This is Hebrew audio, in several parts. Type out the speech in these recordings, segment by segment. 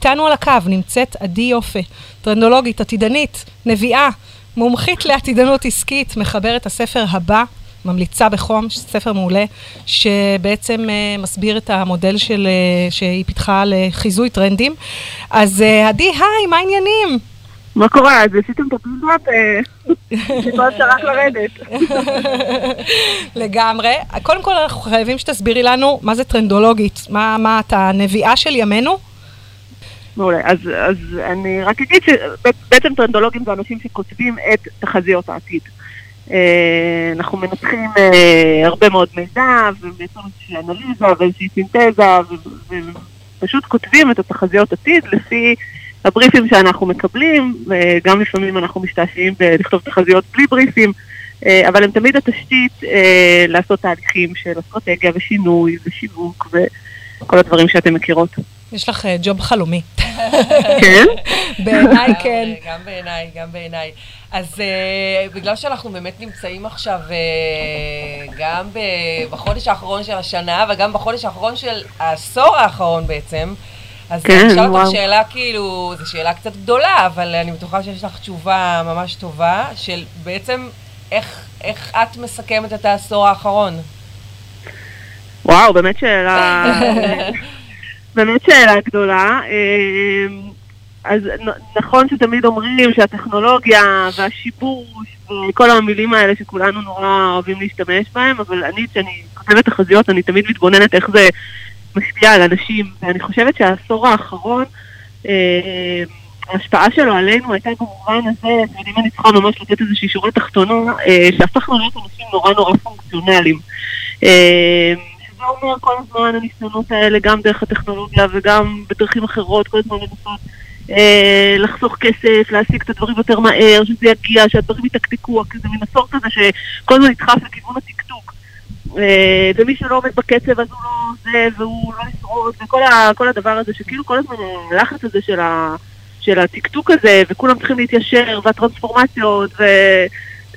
איתנו על הקו נמצאת עדי יופה, טרנדולוגית, עתידנית, נביאה, מומחית לעתידנות עסקית, מחברת הספר הבא, ממליצה בחום, ספר מעולה, שבעצם מסביר את המודל של, שהיא פיתחה לחיזוי טרנדים. אז עדי, היי, מה העניינים? מה קורה? אז עשיתם את הפילדות, אפשר רק לרדת. לגמרי. קודם כל אנחנו חייבים שתסבירי לנו מה זה טרנדולוגית, מה, מה אתה נביאה של ימינו? מעולה. אז, אז אני רק אגיד שבעצם טרנדולוגים זה אנשים שכותבים את תחזיות העתיד. אנחנו מנתחים הרבה מאוד מידע, ומייצרים איזושהי אנליזה ואיזושהי סינתזה, ופשוט כותבים את התחזיות עתיד לפי הבריפים שאנחנו מקבלים, גם לפעמים אנחנו משתעשעים לכתוב תחזיות בלי בריפים, אבל הם תמיד התשתית לעשות תהליכים של אסטרטגיה ושינוי ושיווק וכל הדברים שאתם מכירות. יש לך ג'וב חלומי. כן? בעיניי כן. גם בעיניי, גם בעיניי. אז uh, בגלל שאנחנו באמת נמצאים עכשיו uh, גם בחודש האחרון של השנה וגם בחודש האחרון של העשור האחרון בעצם, אז כן, אני אשאל. אותך שאלה כאילו, זו שאלה קצת גדולה, אבל אני בטוחה שיש לך תשובה ממש טובה, של בעצם איך, איך את מסכמת את העשור האחרון? וואו, באמת שאלה, באמת שאלה גדולה. אמ, אז נכון שתמיד אומרים שהטכנולוגיה והשיבוש וכל המילים האלה שכולנו נורא אוהבים להשתמש בהם, אבל אני, כשאני כותבת תחזיות, אני תמיד מתבוננת איך זה משפיע על אנשים, ואני חושבת שהעשור האחרון, אה, ההשפעה שלו עלינו הייתה במובן הזה, אתם יודעים, אני צריכה ממש לתת איזושהי שורה תחתונה, אה, שהפכנו להיות אנשים נורא נורא פונקציונליים. אה, שזה אומר כל הזמן הניסיונות האלה, גם דרך הטכנולוגיה וגם בדרכים אחרות, כל הזמן לנסות אה, לחסוך כסף, להשיג את הדברים יותר מהר, שזה יגיע, שהדברים יתקתקו, כזה מין עשור כזה שכל הזמן נדחף לכיוון הטקטוק. אה, ומי שלא עומד בקצב אז הוא לא זה, והוא לא ישרוד, וכל ה, הדבר הזה, שכאילו כל הזמן הלחץ הזה של, של הטקטוק הזה, וכולם צריכים להתיישר, והטרנספורמציות, ו...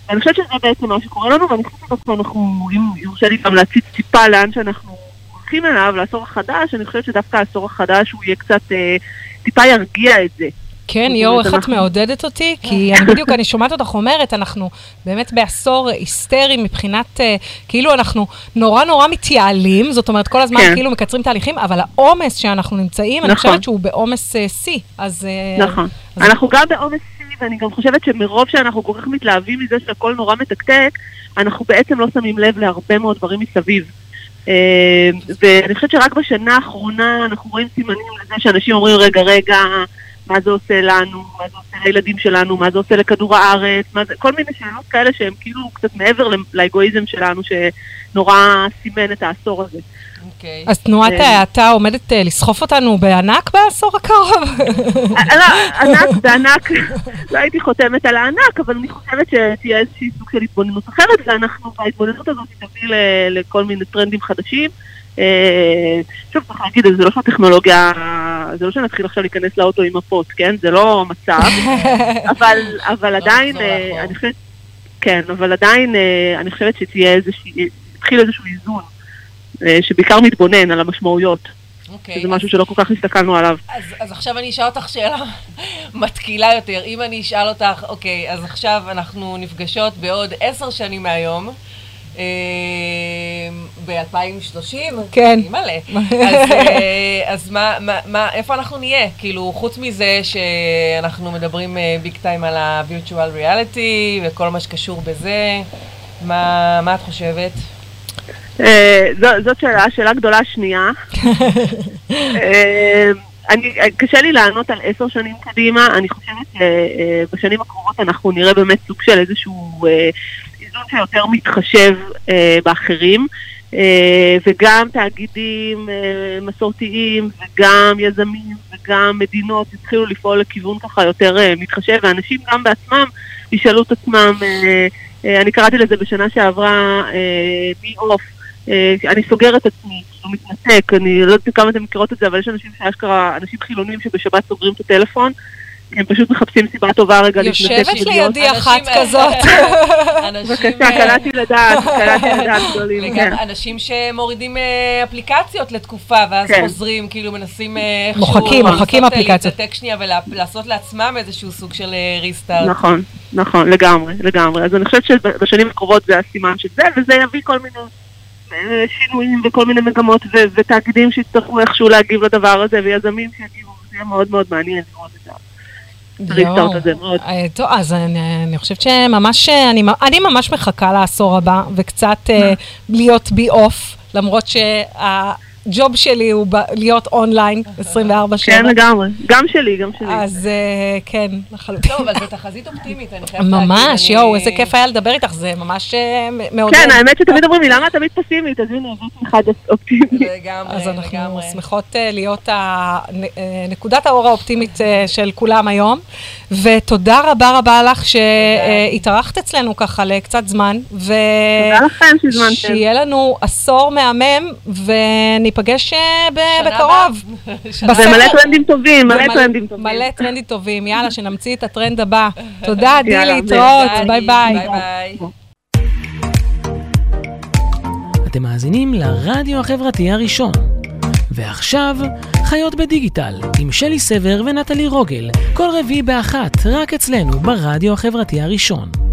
אני חושבת שזה בעצם מה שקורה לנו, ואני חושבת שדווקא אנחנו, אם יורשה לי גם להציץ טיפה לאן שאנחנו הולכים אליו, לעשור החדש, אני חושבת שדווקא העשור החדש הוא יהיה קצת, אה, טיפה ירגיע את זה. כן, יואו, איך את מעודדת אותי? כי אני בדיוק, אני שומעת אותך אומרת, אנחנו באמת בעשור היסטרי מבחינת, אה, כאילו אנחנו נורא נורא מתייעלים, זאת אומרת, כל הזמן כן. כאילו מקצרים תהליכים, אבל העומס שאנחנו נמצאים, אני נכון. חושבת שהוא בעומס אה, שיא. אז... אה, נכון. אנחנו גם בעומס שיא, ואני גם חושבת שמרוב שאנחנו כל כך מתלהבים מזה שהכל נורא מתקתק, אנחנו בעצם לא שמים לב להרבה מאוד דברים מסביב. אה, ואני חושבת שרק בשנה האחרונה אנחנו רואים סימנים לזה שאנשים אומרים, רגע, רגע, מה זה עושה לנו, מה זה עושה לילדים שלנו, מה זה עושה לכדור הארץ, מה זה, כל מיני שאלות כאלה שהן כאילו קצת מעבר לאגואיזם שלנו, שנורא סימן את העשור הזה. אוקיי. אז תנועת אה, ההאטה עומדת אה, לסחוף אותנו בענק בעשור הקרוב? אה, לא, ענק בענק, לא הייתי חותמת על הענק, אבל אני חושבת שתהיה איזושהי סוג של התבוננות אחרת, ואנחנו בהתבוננות הזאת תביא ל- לכל מיני טרנדים חדשים. אה, שוב, צריך להגיד, זה לא שהטכנולוגיה, זה לא שנתחיל עכשיו להיכנס לאוטו עם מפות, כן? זה לא המצב, אבל, אבל עדיין, לחזור אה. אני חושבת, כן, אבל עדיין אה, אני חושבת שתהיה איזושהי, יתחיל איזשהו איזון, שבעיקר מתבונן על המשמעויות, אוקיי. שזה משהו שלא כל כך הסתכלנו עליו. אז, אז עכשיו אני אשאל אותך שאלה מתקילה יותר. אם אני אשאל אותך, אוקיי, אז עכשיו אנחנו נפגשות בעוד עשר שנים מהיום, ב-2030? כן. מלא. אז, אה, אז מה, מה, מה, איפה אנחנו נהיה? כאילו, חוץ מזה שאנחנו מדברים ביג טיים על ה-virtual reality וכל מה שקשור בזה, מה, מה את חושבת? אה, זאת שאלה, שאלה גדולה שנייה. אה, אני, קשה לי לענות על עשר שנים קדימה, אני חושבת שבשנים הקרובות אנחנו נראה באמת סוג של איזשהו אה, איזון שיותר מתחשב אה, באחרים, אה, וגם תאגידים אה, מסורתיים וגם יזמים וגם מדינות יתחילו לפעול לכיוון ככה יותר אה, מתחשב, ואנשים גם בעצמם ישאלו את עצמם, אה, אה, אני קראתי לזה בשנה שעברה, אה, בי אוף, אה, אני סוגר את עצמי, כאילו מתנתק, אני לא יודעת כמה אתם מכירות את זה, אבל יש אנשים שאשכרה, אנשים חילונים שבשבת סוגרים את הטלפון, הם פשוט מחפשים סיבה טובה רגע להתנתק יושבת לידי אחת כזאת. בבקשה, קלעתי לדעת, קלעתי לדעת גדולים. כן. אנשים שמורידים אפליקציות לתקופה, ואז כן. חוזרים, כאילו מנסים איכשהו... מוחקים, מוחקים אפליקציות. להתנתק שנייה ולעשות לעצמם איזשהו סוג של ריסטארט. נכון, נכון, לגמרי, לגמרי. אז אני חושבת שבשנים הקרובות זה הסימן של זה, וזה יביא כל מיני... שינויים וכל מיני מגמות ותאגידים שיצטרכו איכשהו להגיב לדבר הזה ויזמים שיגיבו, זה יהיה מאוד מאוד מעניין לראות את זה. אה, טוב, אז אני, אני חושבת שממש, אני, אני ממש מחכה לעשור הבא, וקצת uh, להיות בי אוף, למרות שה... הג'וב שלי הוא להיות אונליין 24/7. כן, לגמרי. גם שלי, גם שלי. אז אה, כן, לחלוטין. טוב, אבל זו תחזית אופטימית, אני חייבת להגיד. ממש, יואו, איזה כיף היה לדבר איתך, זה ממש אה, מאוד... כן, האמת שתמיד אומרים לי, למה את תמיד פסימית? אז הנה, זאת אחד אופטימית. לגמרי, אז אנחנו שמחות אה, להיות נקודת האור האופטימית של כולם היום. ותודה רבה רבה לך שהתארחת אצלנו ככה לקצת זמן. תודה לכם שהזמנתם. שיהיה לנו עשור מהמם, וניפגש. ניפגש אה, בקרוב. ומלא טרנדים טובים, מלא טרנדים טובים. מלא טרנדים טובים, יאללה, שנמציא את הטרנד הבא. תודה, דילי, להתראות, ביי ביי. אתם מאזינים לרדיו החברתי הראשון. ועכשיו, חיות בדיגיטל, עם שלי סבר ונטלי רוגל, כל רביעי באחת, רק אצלנו ברדיו החברתי הראשון.